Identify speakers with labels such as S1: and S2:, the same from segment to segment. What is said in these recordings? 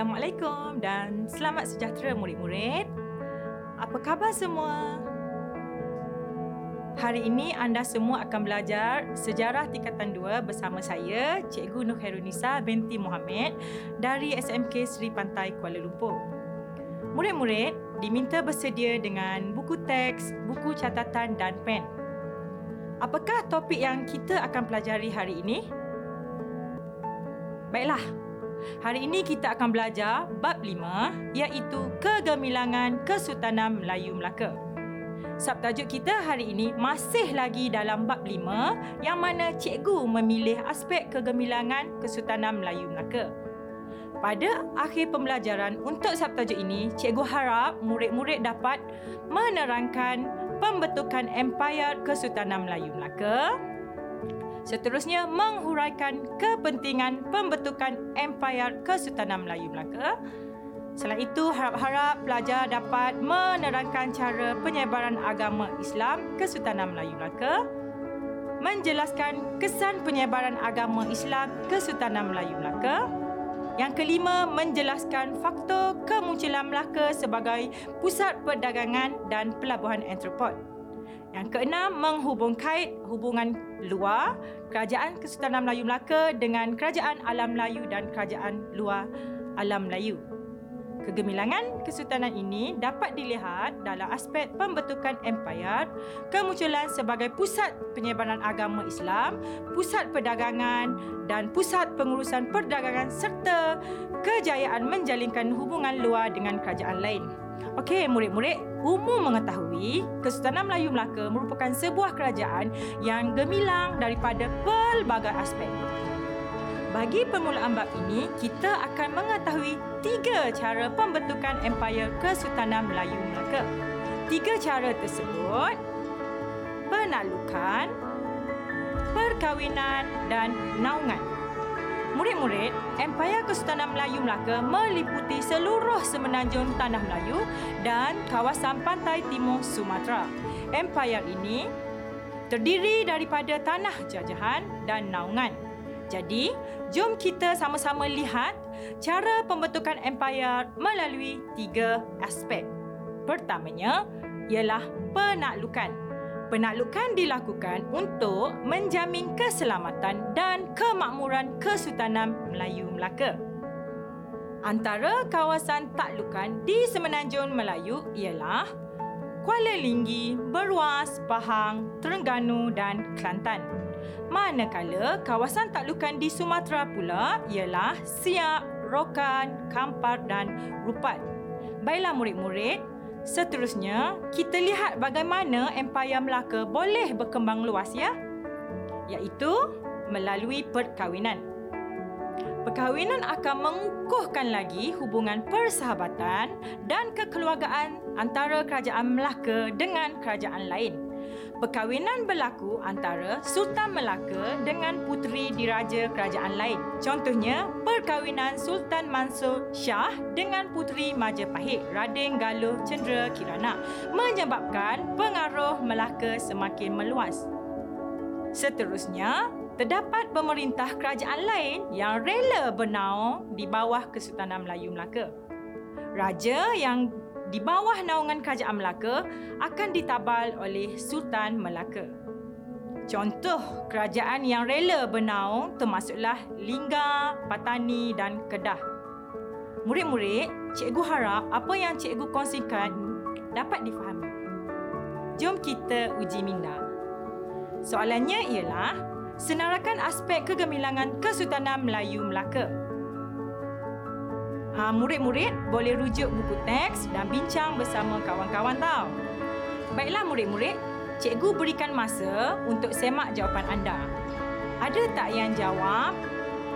S1: Assalamualaikum dan selamat sejahtera murid-murid. Apa khabar semua? Hari ini anda semua akan belajar sejarah tingkatan 2 bersama saya, Cikgu Nur Khairunisa binti Muhammad dari SMK Seri Pantai Kuala Lumpur. Murid-murid diminta bersedia dengan buku teks, buku catatan dan pen. Apakah topik yang kita akan pelajari hari ini? Baiklah, Hari ini kita akan belajar bab 5 iaitu Kegemilangan Kesultanan Melayu Melaka. Subtajuk kita hari ini masih lagi dalam bab 5 yang mana cikgu memilih aspek kegemilangan Kesultanan Melayu Melaka. Pada akhir pembelajaran untuk subtajuk ini, cikgu harap murid-murid dapat menerangkan pembentukan Empayar Kesultanan Melayu Melaka, Seterusnya, menghuraikan kepentingan pembentukan Empayar Kesultanan Melayu Melaka. Selain itu, harap-harap pelajar dapat menerangkan cara penyebaran agama Islam Kesultanan Melayu Melaka, menjelaskan kesan penyebaran agama Islam Kesultanan Melayu Melaka, yang kelima, menjelaskan faktor kemunculan Melaka sebagai pusat perdagangan dan pelabuhan antropod. Yang keenam, menghubung kait hubungan luar Kerajaan Kesultanan Melayu Melaka dengan Kerajaan Alam Melayu dan Kerajaan Luar Alam Melayu. Kegemilangan kesultanan ini dapat dilihat dalam aspek pembentukan empayar, kemunculan sebagai pusat penyebaran agama Islam, pusat perdagangan dan pusat pengurusan perdagangan serta kejayaan menjalinkan hubungan luar dengan kerajaan lain. Okey, murid-murid, umum mengetahui Kesultanan Melayu Melaka merupakan sebuah kerajaan yang gemilang daripada pelbagai aspek. Bagi permulaan bab ini, kita akan mengetahui tiga cara pembentukan Empayar Kesultanan Melayu Melaka. Tiga cara tersebut penaklukan, perkahwinan dan naungan. Murid-murid, Empayar Kesultanan Melayu Melaka meliputi seluruh semenanjung Tanah Melayu dan kawasan pantai timur Sumatera. Empayar ini terdiri daripada tanah jajahan dan naungan. Jadi, jom kita sama-sama lihat cara pembentukan empayar melalui tiga aspek. Pertamanya ialah penaklukan. Penaklukan dilakukan untuk menjamin keselamatan dan kemakmuran Kesultanan Melayu Melaka. Antara kawasan taklukan di Semenanjung Melayu ialah Kuala Linggi, Beruas, Pahang, Terengganu dan Kelantan. Manakala kawasan taklukan di Sumatera pula ialah Siak, Rokan, Kampar dan Rupat. Baiklah murid-murid, Seterusnya, kita lihat bagaimana Empayar Melaka boleh berkembang luas ya. Iaitu melalui perkahwinan. Perkahwinan akan mengukuhkan lagi hubungan persahabatan dan kekeluargaan antara kerajaan Melaka dengan kerajaan lain perkahwinan berlaku antara Sultan Melaka dengan puteri diraja kerajaan lain. Contohnya, perkahwinan Sultan Mansur Shah dengan puteri Majapahit, Raden Galuh Cendera Kirana menyebabkan pengaruh Melaka semakin meluas. Seterusnya, terdapat pemerintah kerajaan lain yang rela bernaung di bawah Kesultanan Melayu Melaka. Raja yang di bawah naungan Kerajaan Melaka akan ditabal oleh Sultan Melaka. Contoh kerajaan yang rela bernaung termasuklah Lingga, Patani dan Kedah. Murid-murid, cikgu harap apa yang cikgu kongsikan dapat difahami. Jom kita uji minda. Soalannya ialah, senarakan aspek kegemilangan Kesultanan Melayu Melaka. Ha, murid-murid boleh rujuk buku teks dan bincang bersama kawan-kawan tau. Baiklah murid-murid, cikgu berikan masa untuk semak jawapan anda. Ada tak yang jawab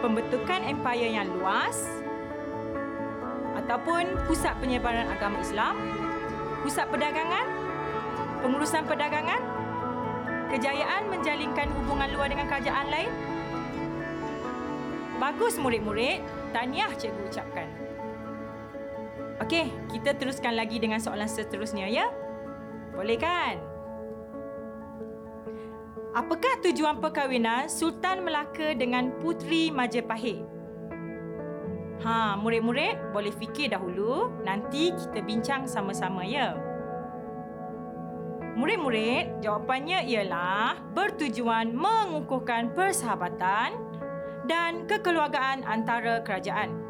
S1: pembentukan empayar yang luas ataupun pusat penyebaran agama Islam, pusat perdagangan, pengurusan perdagangan, kejayaan menjalinkan hubungan luar dengan kerajaan lain? Bagus murid-murid, tahniah cikgu ucapkan. Okey, kita teruskan lagi dengan soalan seterusnya ya. Boleh kan? Apakah tujuan perkahwinan Sultan Melaka dengan Puteri Majapahit? Ha, murid-murid boleh fikir dahulu, nanti kita bincang sama-sama ya. Murid-murid, jawapannya ialah bertujuan mengukuhkan persahabatan dan kekeluargaan antara kerajaan.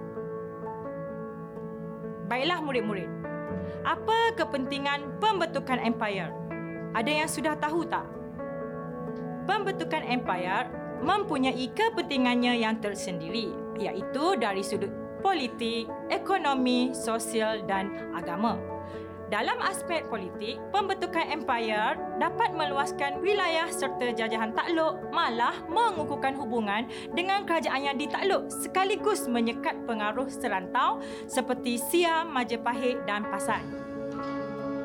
S1: Baiklah murid-murid. Apa kepentingan pembentukan empire? Ada yang sudah tahu tak? Pembentukan empire mempunyai kepentingannya yang tersendiri iaitu dari sudut politik, ekonomi, sosial dan agama. Dalam aspek politik, pembentukan empire dapat meluaskan wilayah serta jajahan takluk malah mengukuhkan hubungan dengan kerajaan yang ditakluk sekaligus menyekat pengaruh serantau seperti Siam, Majapahit dan Pasan.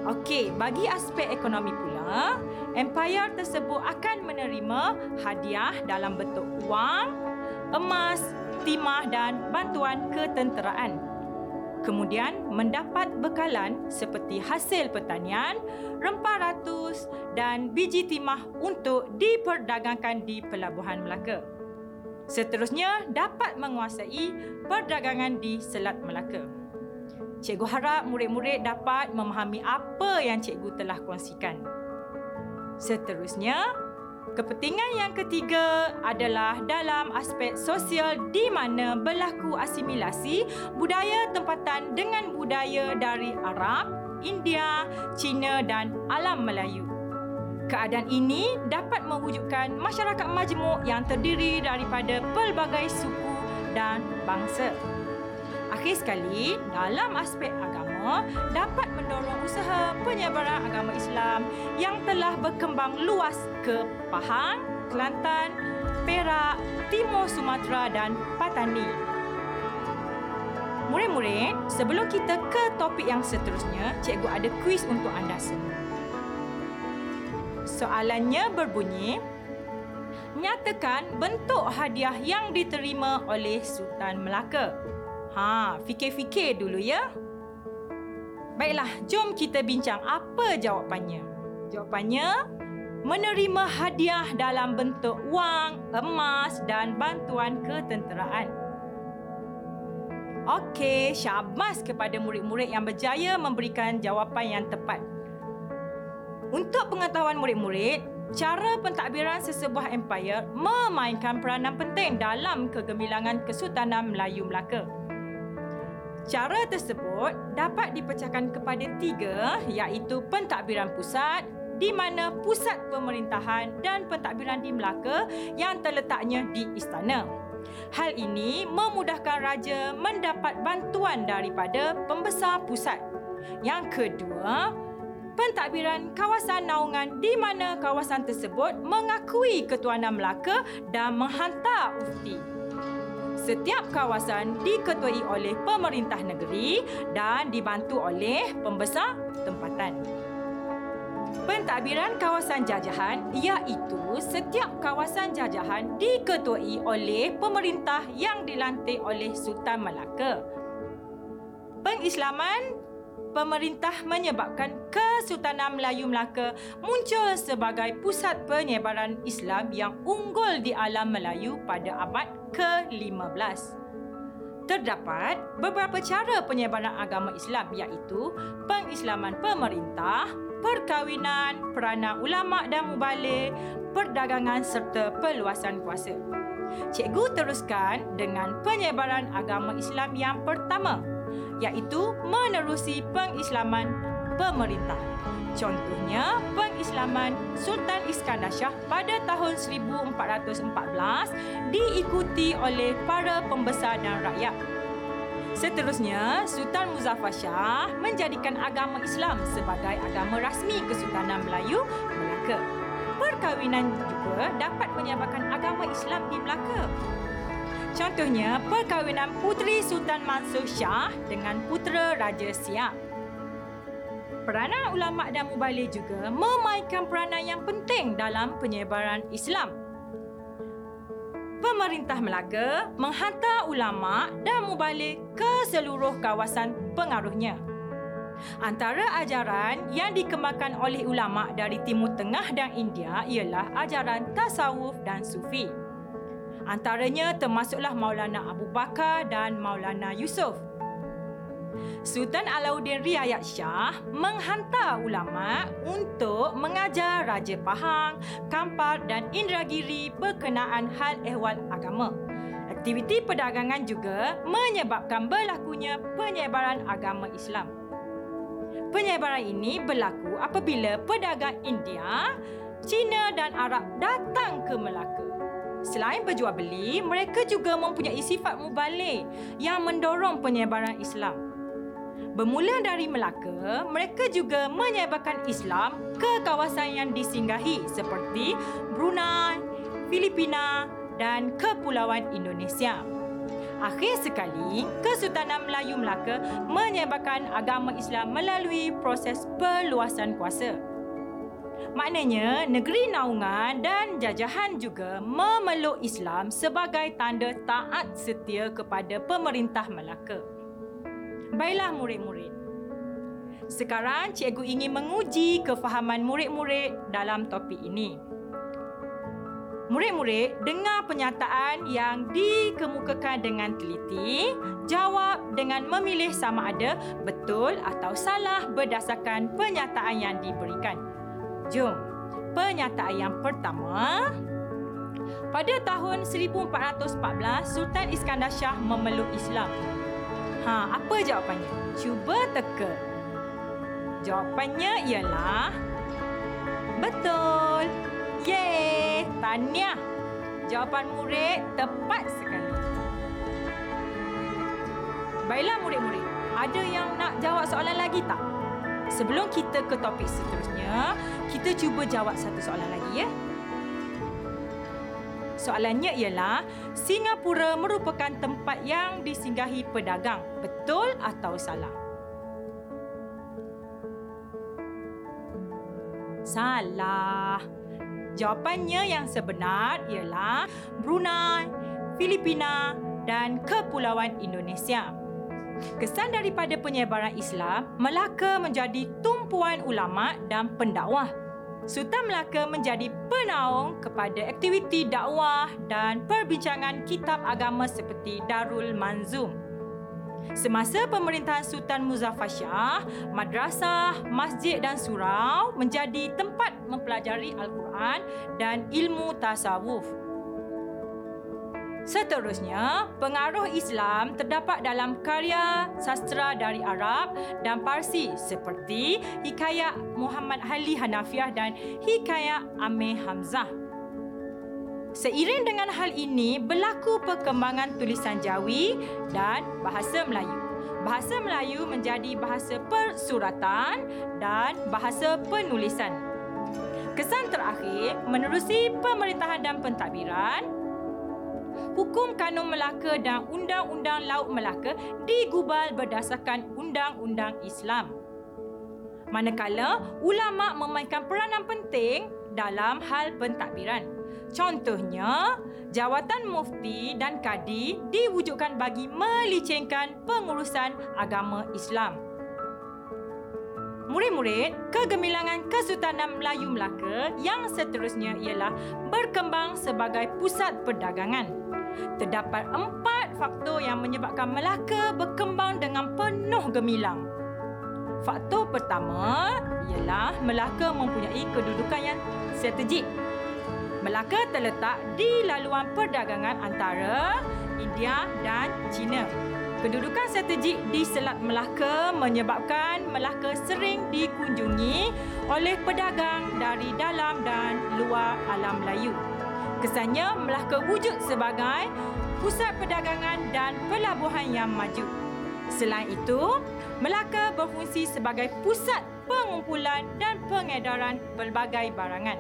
S1: Okey, bagi aspek ekonomi pula, empire tersebut akan menerima hadiah dalam bentuk wang, emas, timah dan bantuan ketenteraan. Kemudian mendapat bekalan seperti hasil pertanian, rempah ratus dan biji timah untuk diperdagangkan di Pelabuhan Melaka. Seterusnya dapat menguasai perdagangan di Selat Melaka. Cikgu harap murid-murid dapat memahami apa yang cikgu telah kongsikan. Seterusnya, Kepentingan yang ketiga adalah dalam aspek sosial di mana berlaku asimilasi budaya tempatan dengan budaya dari Arab, India, Cina dan alam Melayu. Keadaan ini dapat mewujudkan masyarakat majmuk yang terdiri daripada pelbagai suku dan bangsa. Akhir sekali, dalam aspek agama dapat mendorong usaha penyebaran agama Islam yang telah berkembang luas ke Pahang, Kelantan, Perak, Timur Sumatera dan Patani. Murid-murid, sebelum kita ke topik yang seterusnya, cikgu ada kuis untuk anda semua. Soalannya berbunyi, nyatakan bentuk hadiah yang diterima oleh Sultan Melaka. Ha, fikir-fikir dulu ya. Baiklah, jom kita bincang apa jawapannya. Jawapannya, menerima hadiah dalam bentuk wang, emas dan bantuan ketenteraan. Okey, syabas kepada murid-murid yang berjaya memberikan jawapan yang tepat. Untuk pengetahuan murid-murid, cara pentadbiran sesebuah empire memainkan peranan penting dalam kegemilangan Kesultanan Melayu Melaka. Cara tersebut dapat dipecahkan kepada tiga iaitu pentadbiran pusat di mana pusat pemerintahan dan pentadbiran di Melaka yang terletaknya di istana. Hal ini memudahkan raja mendapat bantuan daripada pembesar pusat. Yang kedua, pentadbiran kawasan naungan di mana kawasan tersebut mengakui ketuanan Melaka dan menghantar ufti. Setiap kawasan diketuai oleh pemerintah negeri dan dibantu oleh pembesar tempatan. Pentadbiran kawasan jajahan iaitu setiap kawasan jajahan diketuai oleh pemerintah yang dilantik oleh Sultan Melaka. Pengislaman pemerintah menyebabkan Kesultanan Melayu Melaka muncul sebagai pusat penyebaran Islam yang unggul di alam Melayu pada abad ke-15. Terdapat beberapa cara penyebaran agama Islam iaitu pengislaman pemerintah, perkahwinan, peranan ulama dan mubalik, perdagangan serta peluasan kuasa. Cikgu teruskan dengan penyebaran agama Islam yang pertama iaitu menerusi pengislaman pemerintah. Contohnya, pengislaman Sultan Iskandar Shah pada tahun 1414 diikuti oleh para pembesar dan rakyat. Seterusnya, Sultan Muzaffar Shah menjadikan agama Islam sebagai agama rasmi Kesultanan Melayu Melaka. Perkahwinan juga dapat menyebabkan agama Islam di Melaka. Contohnya, perkahwinan Puteri Sultan Mansur Shah dengan putera Raja Siak. Peranan ulama dan mubalik juga memainkan peranan yang penting dalam penyebaran Islam. Pemerintah Melaka menghantar ulama dan mubalik ke seluruh kawasan pengaruhnya. Antara ajaran yang dikembangkan oleh ulama dari Timur Tengah dan India ialah ajaran tasawuf dan sufi. Antaranya termasuklah Maulana Abu Bakar dan Maulana Yusof. Sultan Alauddin Riayat Shah menghantar ulama untuk mengajar Raja Pahang, Kampar dan Indragiri berkenaan hal ehwal agama. Aktiviti perdagangan juga menyebabkan berlakunya penyebaran agama Islam. Penyebaran ini berlaku apabila pedagang India, China dan Arab datang ke Melaka. Selain berjual beli, mereka juga mempunyai sifat mubalik yang mendorong penyebaran Islam. Bermula dari Melaka, mereka juga menyebarkan Islam ke kawasan yang disinggahi seperti Brunei, Filipina dan Kepulauan Indonesia. Akhir sekali, Kesultanan Melayu Melaka menyebarkan agama Islam melalui proses perluasan kuasa. Maknanya, negeri naungan dan jajahan juga memeluk Islam sebagai tanda taat setia kepada pemerintah Melaka. Baiklah murid-murid. Sekarang cikgu ingin menguji kefahaman murid-murid dalam topik ini. Murid-murid, dengar penyataan yang dikemukakan dengan teliti, jawab dengan memilih sama ada betul atau salah berdasarkan penyataan yang diberikan. Jom, pernyataan yang pertama. Pada tahun 1414, Sultan Iskandar Shah memeluk Islam. Ha, apa jawapannya? Cuba teka. Jawapannya ialah betul. Yeay, tahniah. Jawapan murid tepat sekali. Baiklah murid-murid, ada yang nak jawab soalan lagi tak? Sebelum kita ke topik seterusnya, kita cuba jawab satu soalan lagi ya. Soalannya ialah, Singapura merupakan tempat yang disinggahi pedagang. Betul atau salah? Salah. Jawapannya yang sebenar ialah Brunei, Filipina dan Kepulauan Indonesia. Kesan daripada penyebaran Islam, Melaka menjadi tumpuan ulama dan pendakwah. Sultan Melaka menjadi penaung kepada aktiviti dakwah dan perbincangan kitab agama seperti Darul Manzum. Semasa pemerintahan Sultan Muzaffar Shah, madrasah, masjid dan surau menjadi tempat mempelajari Al-Quran dan ilmu tasawuf. Seterusnya, pengaruh Islam terdapat dalam karya sastra dari Arab dan Parsi seperti Hikayat Muhammad Ali Hanafiah dan Hikayat Amir Hamzah. Seiring dengan hal ini, berlaku perkembangan tulisan Jawi dan bahasa Melayu. Bahasa Melayu menjadi bahasa persuratan dan bahasa penulisan. Kesan terakhir, menerusi pemerintahan dan pentadbiran, Hukum Kanun Melaka dan Undang-Undang Laut Melaka digubal berdasarkan Undang-Undang Islam. Manakala ulama memainkan peranan penting dalam hal pentadbiran. Contohnya, jawatan mufti dan kadi diwujudkan bagi melicengkan pengurusan agama Islam. Murid-murid, kegemilangan Kesultanan Melayu Melaka yang seterusnya ialah berkembang sebagai pusat perdagangan. Terdapat empat faktor yang menyebabkan Melaka berkembang dengan penuh gemilang. Faktor pertama ialah Melaka mempunyai kedudukan yang strategik Melaka terletak di laluan perdagangan antara India dan China. Kedudukan strategik di Selat Melaka menyebabkan Melaka sering dikunjungi oleh pedagang dari dalam dan luar alam Melayu. Kesannya Melaka wujud sebagai pusat perdagangan dan pelabuhan yang maju. Selain itu, Melaka berfungsi sebagai pusat pengumpulan dan pengedaran pelbagai barangan.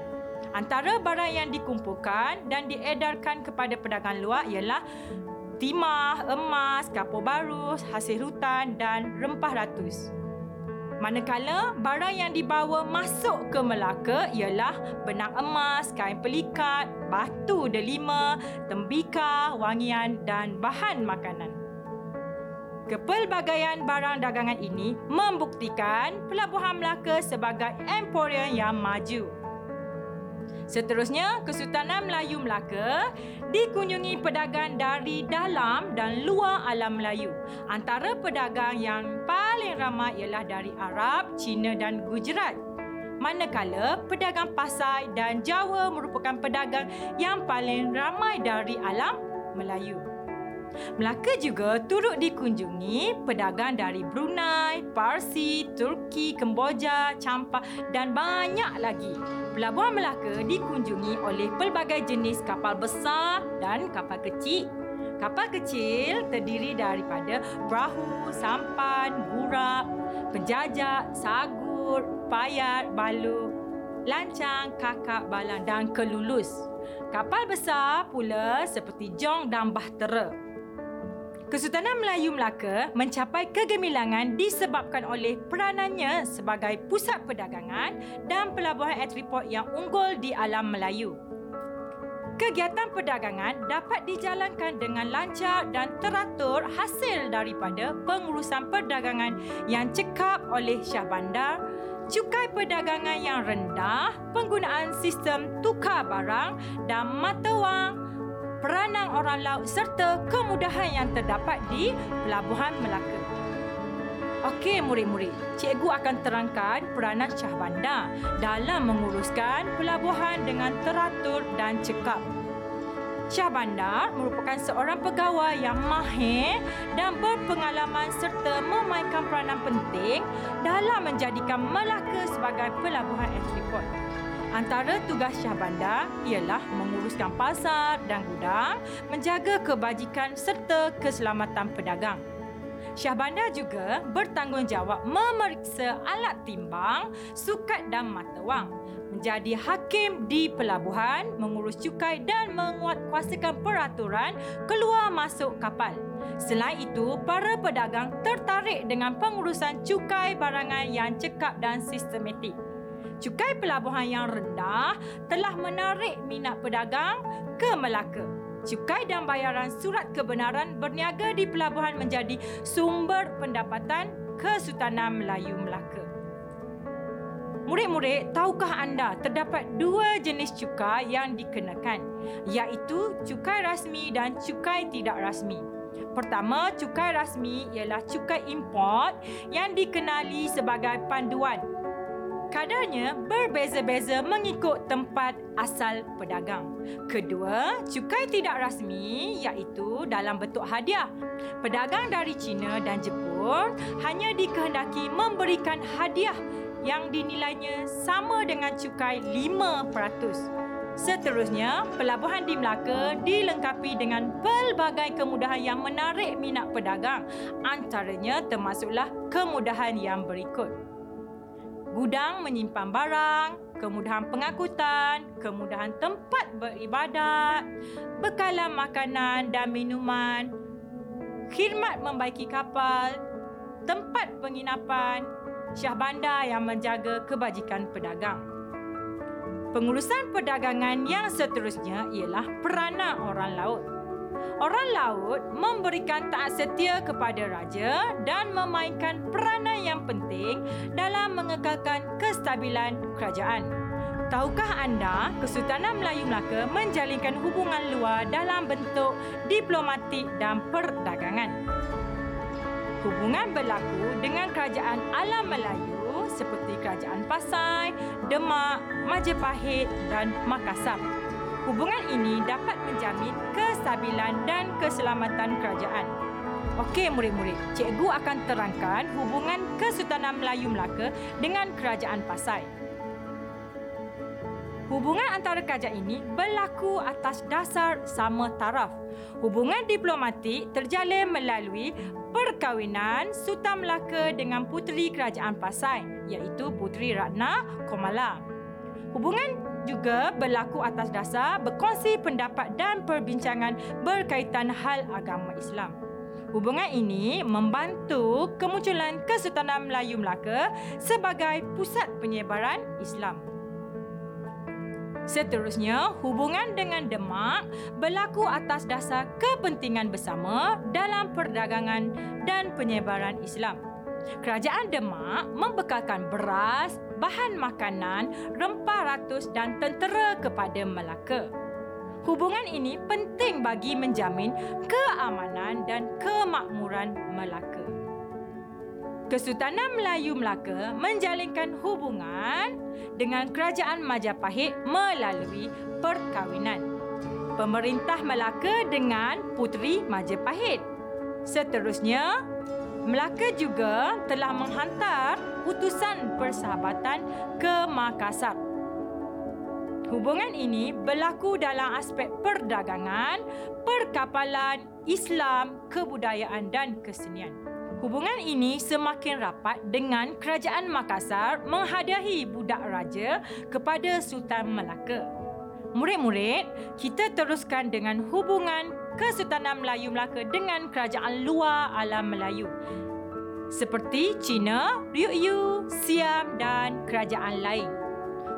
S1: Antara barang yang dikumpulkan dan diedarkan kepada pedagang luar ialah timah, emas, kapur baru, hasil hutan dan rempah ratus. Manakala barang yang dibawa masuk ke Melaka ialah benang emas, kain pelikat, batu delima, tembikar, wangian dan bahan makanan. Kepelbagaian barang dagangan ini membuktikan pelabuhan Melaka sebagai emporium yang maju. Seterusnya, Kesultanan Melayu Melaka dikunjungi pedagang dari dalam dan luar alam Melayu. Antara pedagang yang paling ramai ialah dari Arab, Cina dan Gujarat. Manakala pedagang Pasai dan Jawa merupakan pedagang yang paling ramai dari alam Melayu. Melaka juga turut dikunjungi pedagang dari Brunei, Parsi, Turki, Kemboja, Campak dan banyak lagi. Pelabuhan Melaka dikunjungi oleh pelbagai jenis kapal besar dan kapal kecil. Kapal kecil terdiri daripada perahu, sampan, burak, penjajak, sagur, payat, balu, lancang, kakak, balang dan kelulus. Kapal besar pula seperti Jong dan Bahtera. Kesultanan Melayu Melaka mencapai kegemilangan disebabkan oleh peranannya sebagai pusat perdagangan dan pelabuhan eksport yang unggul di alam Melayu. Kegiatan perdagangan dapat dijalankan dengan lancar dan teratur hasil daripada pengurusan perdagangan yang cekap oleh Syah Bandar, cukai perdagangan yang rendah, penggunaan sistem tukar barang dan mata wang peranan orang laut serta kemudahan yang terdapat di Pelabuhan Melaka. Okey murid-murid, cikgu akan terangkan peranan Syah Bandar dalam menguruskan pelabuhan dengan teratur dan cekap. Syah Bandar merupakan seorang pegawai yang mahir dan berpengalaman serta memainkan peranan penting dalam menjadikan Melaka sebagai pelabuhan ekspor. Antara tugas Syah Bandar ialah menguruskan pasar dan gudang, menjaga kebajikan serta keselamatan pedagang. Syah Bandar juga bertanggungjawab memeriksa alat timbang, sukat dan mata wang, menjadi hakim di pelabuhan, mengurus cukai dan menguatkuasakan peraturan keluar masuk kapal. Selain itu, para pedagang tertarik dengan pengurusan cukai barangan yang cekap dan sistematik cukai pelabuhan yang rendah telah menarik minat pedagang ke Melaka. Cukai dan bayaran surat kebenaran berniaga di pelabuhan menjadi sumber pendapatan Kesultanan Melayu Melaka. Murid-murid, tahukah anda terdapat dua jenis cukai yang dikenakan iaitu cukai rasmi dan cukai tidak rasmi. Pertama, cukai rasmi ialah cukai import yang dikenali sebagai panduan kadarnya berbeza-beza mengikut tempat asal pedagang. Kedua, cukai tidak rasmi iaitu dalam bentuk hadiah. Pedagang dari China dan Jepun hanya dikehendaki memberikan hadiah yang dinilainya sama dengan cukai 5%. Seterusnya, pelabuhan di Melaka dilengkapi dengan pelbagai kemudahan yang menarik minat pedagang. Antaranya termasuklah kemudahan yang berikut gudang menyimpan barang, kemudahan pengangkutan, kemudahan tempat beribadat, bekalan makanan dan minuman, khidmat membaiki kapal, tempat penginapan, syah bandar yang menjaga kebajikan pedagang. Pengurusan perdagangan yang seterusnya ialah peranan orang laut. Orang laut memberikan taat setia kepada raja dan memainkan peranan yang penting dalam mengekalkan kestabilan kerajaan. Tahukah anda, Kesultanan Melayu Melaka menjalinkan hubungan luar dalam bentuk diplomatik dan perdagangan. Hubungan berlaku dengan kerajaan alam Melayu seperti Kerajaan Pasai, Demak, Majapahit dan Makassar. Hubungan ini dapat menjamin kestabilan dan keselamatan kerajaan. Okey murid-murid, cikgu akan terangkan hubungan Kesultanan Melayu Melaka dengan Kerajaan Pasai. Hubungan antara kerajaan ini berlaku atas dasar sama taraf. Hubungan diplomatik terjalin melalui perkahwinan Sultan Melaka dengan puteri Kerajaan Pasai iaitu Puteri Ratna Komala. Hubungan juga berlaku atas dasar berkongsi pendapat dan perbincangan berkaitan hal agama Islam. Hubungan ini membantu kemunculan Kesultanan Melayu Melaka sebagai pusat penyebaran Islam. Seterusnya, hubungan dengan Demak berlaku atas dasar kepentingan bersama dalam perdagangan dan penyebaran Islam. Kerajaan Demak membekalkan beras, bahan makanan, rempah ratus dan tentera kepada Melaka. Hubungan ini penting bagi menjamin keamanan dan kemakmuran Melaka. Kesultanan Melayu Melaka menjalinkan hubungan dengan Kerajaan Majapahit melalui perkahwinan. Pemerintah Melaka dengan Puteri Majapahit. Seterusnya, Melaka juga telah menghantar utusan persahabatan ke Makassar Hubungan ini berlaku dalam aspek perdagangan, perkapalan, Islam, kebudayaan dan kesenian. Hubungan ini semakin rapat dengan Kerajaan Makassar menghadiahi budak raja kepada Sultan Melaka. Murid-murid, kita teruskan dengan hubungan Kesultanan Melayu Melaka dengan kerajaan luar alam Melayu. Seperti China, Ryukyu, Siam dan kerajaan lain.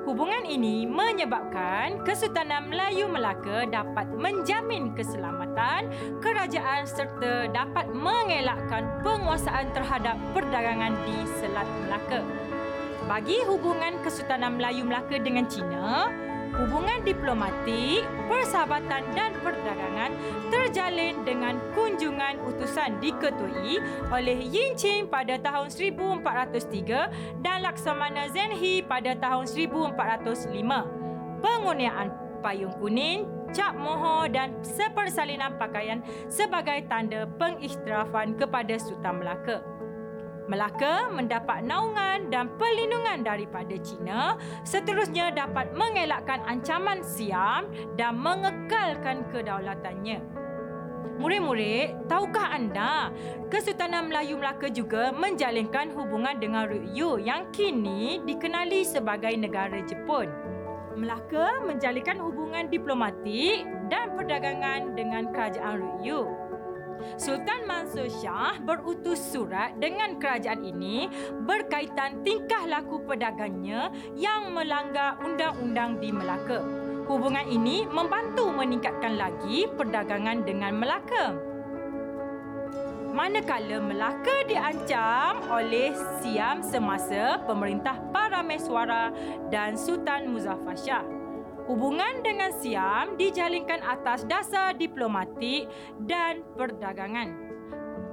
S1: Hubungan ini menyebabkan Kesultanan Melayu Melaka dapat menjamin keselamatan kerajaan serta dapat mengelakkan penguasaan terhadap perdagangan di Selat Melaka. Bagi hubungan Kesultanan Melayu Melaka dengan China, hubungan diplomatik, persahabatan dan perdagangan terjalin dengan kunjungan utusan diketuai oleh Yin Qing pada tahun 1403 dan Laksamana Zenhi pada tahun 1405. Penggunaan payung kuning, cap moho dan sepersalinan pakaian sebagai tanda pengiktirafan kepada Sultan Melaka. Melaka mendapat naungan dan perlindungan daripada China, seterusnya dapat mengelakkan ancaman Siam dan mengekalkan kedaulatannya. Murid-murid, tahukah anda Kesultanan Melayu Melaka juga menjalinkan hubungan dengan Rukyu yang kini dikenali sebagai negara Jepun. Melaka menjalinkan hubungan diplomatik dan perdagangan dengan kerajaan Rukyu. Sultan Mansur Shah berutus surat dengan kerajaan ini berkaitan tingkah laku pedagangnya yang melanggar undang-undang di Melaka. Hubungan ini membantu meningkatkan lagi perdagangan dengan Melaka. Manakala Melaka diancam oleh Siam semasa pemerintah Parameswara dan Sultan Muzaffar Shah. Hubungan dengan Siam dijalinkan atas dasar diplomatik dan perdagangan.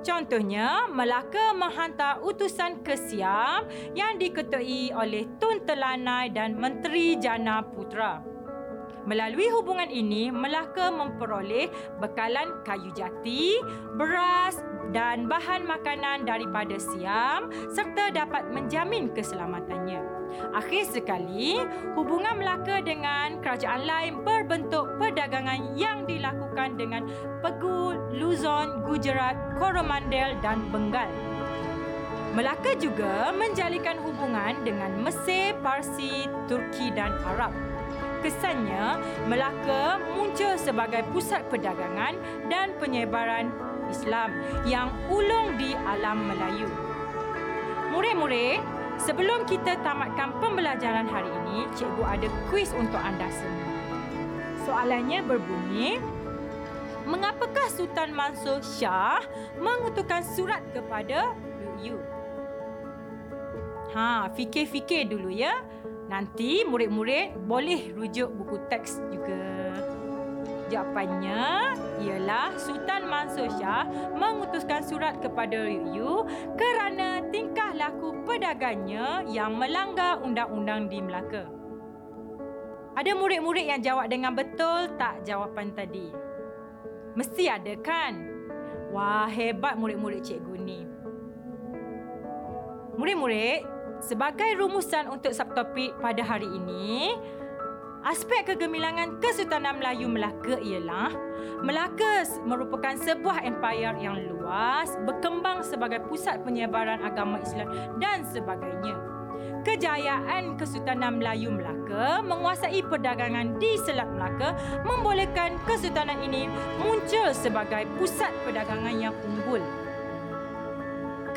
S1: Contohnya, Melaka menghantar utusan ke Siam yang diketuai oleh Tun Telanai dan Menteri Jana Putra. Melalui hubungan ini, Melaka memperoleh bekalan kayu jati, beras dan bahan makanan daripada Siam serta dapat menjamin keselamatannya. Akhir sekali, hubungan Melaka dengan kerajaan lain berbentuk perdagangan yang dilakukan dengan Pegu, Luzon, Gujarat, Coromandel dan Bengal. Melaka juga menjalinkan hubungan dengan Mesir, Parsi, Turki dan Arab. Kesannya, Melaka muncul sebagai pusat perdagangan dan penyebaran Islam yang ulung di alam Melayu. Murid-murid, Sebelum kita tamatkan pembelajaran hari ini, cikgu ada kuis untuk anda semua. Soalannya berbunyi, mengapakah Sultan Mansur Shah mengutukan surat kepada Yu? Ha, fikir-fikir dulu ya. Nanti murid-murid boleh rujuk buku teks juga. Jawapannya ialah Sultan Mansur Shah mengutuskan surat kepada Yu kerana tingkah laku pedagangnya yang melanggar undang-undang di Melaka. Ada murid-murid yang jawab dengan betul tak jawapan tadi? Mesti ada kan? Wah, hebat murid-murid cikgu ni. Murid-murid, sebagai rumusan untuk subtopik pada hari ini, Aspek kegemilangan Kesultanan Melayu Melaka ialah Melaka merupakan sebuah empayar yang luas, berkembang sebagai pusat penyebaran agama Islam dan sebagainya. Kejayaan Kesultanan Melayu Melaka menguasai perdagangan di Selat Melaka membolehkan kesultanan ini muncul sebagai pusat perdagangan yang unggul.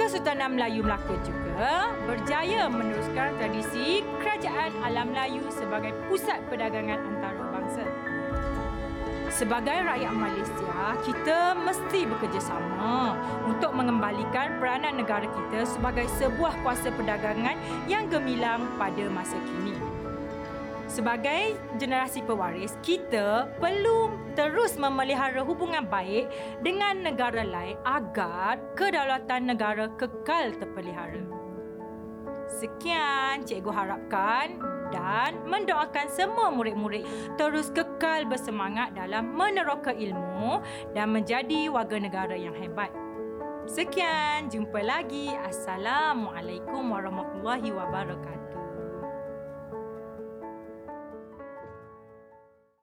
S1: Kesultanan Melayu Melaka juga berjaya meneruskan tradisi kerajaan alam Melayu sebagai pusat perdagangan antarabangsa. Sebagai rakyat Malaysia, kita mesti bekerjasama untuk mengembalikan peranan negara kita sebagai sebuah kuasa perdagangan yang gemilang pada masa kini. Sebagai generasi pewaris, kita perlu terus memelihara hubungan baik dengan negara lain agar kedaulatan negara kekal terpelihara. Sekian cikgu harapkan dan mendoakan semua murid-murid terus kekal bersemangat dalam meneroka ilmu dan menjadi warga negara yang hebat. Sekian, jumpa lagi. Assalamualaikum warahmatullahi wabarakatuh.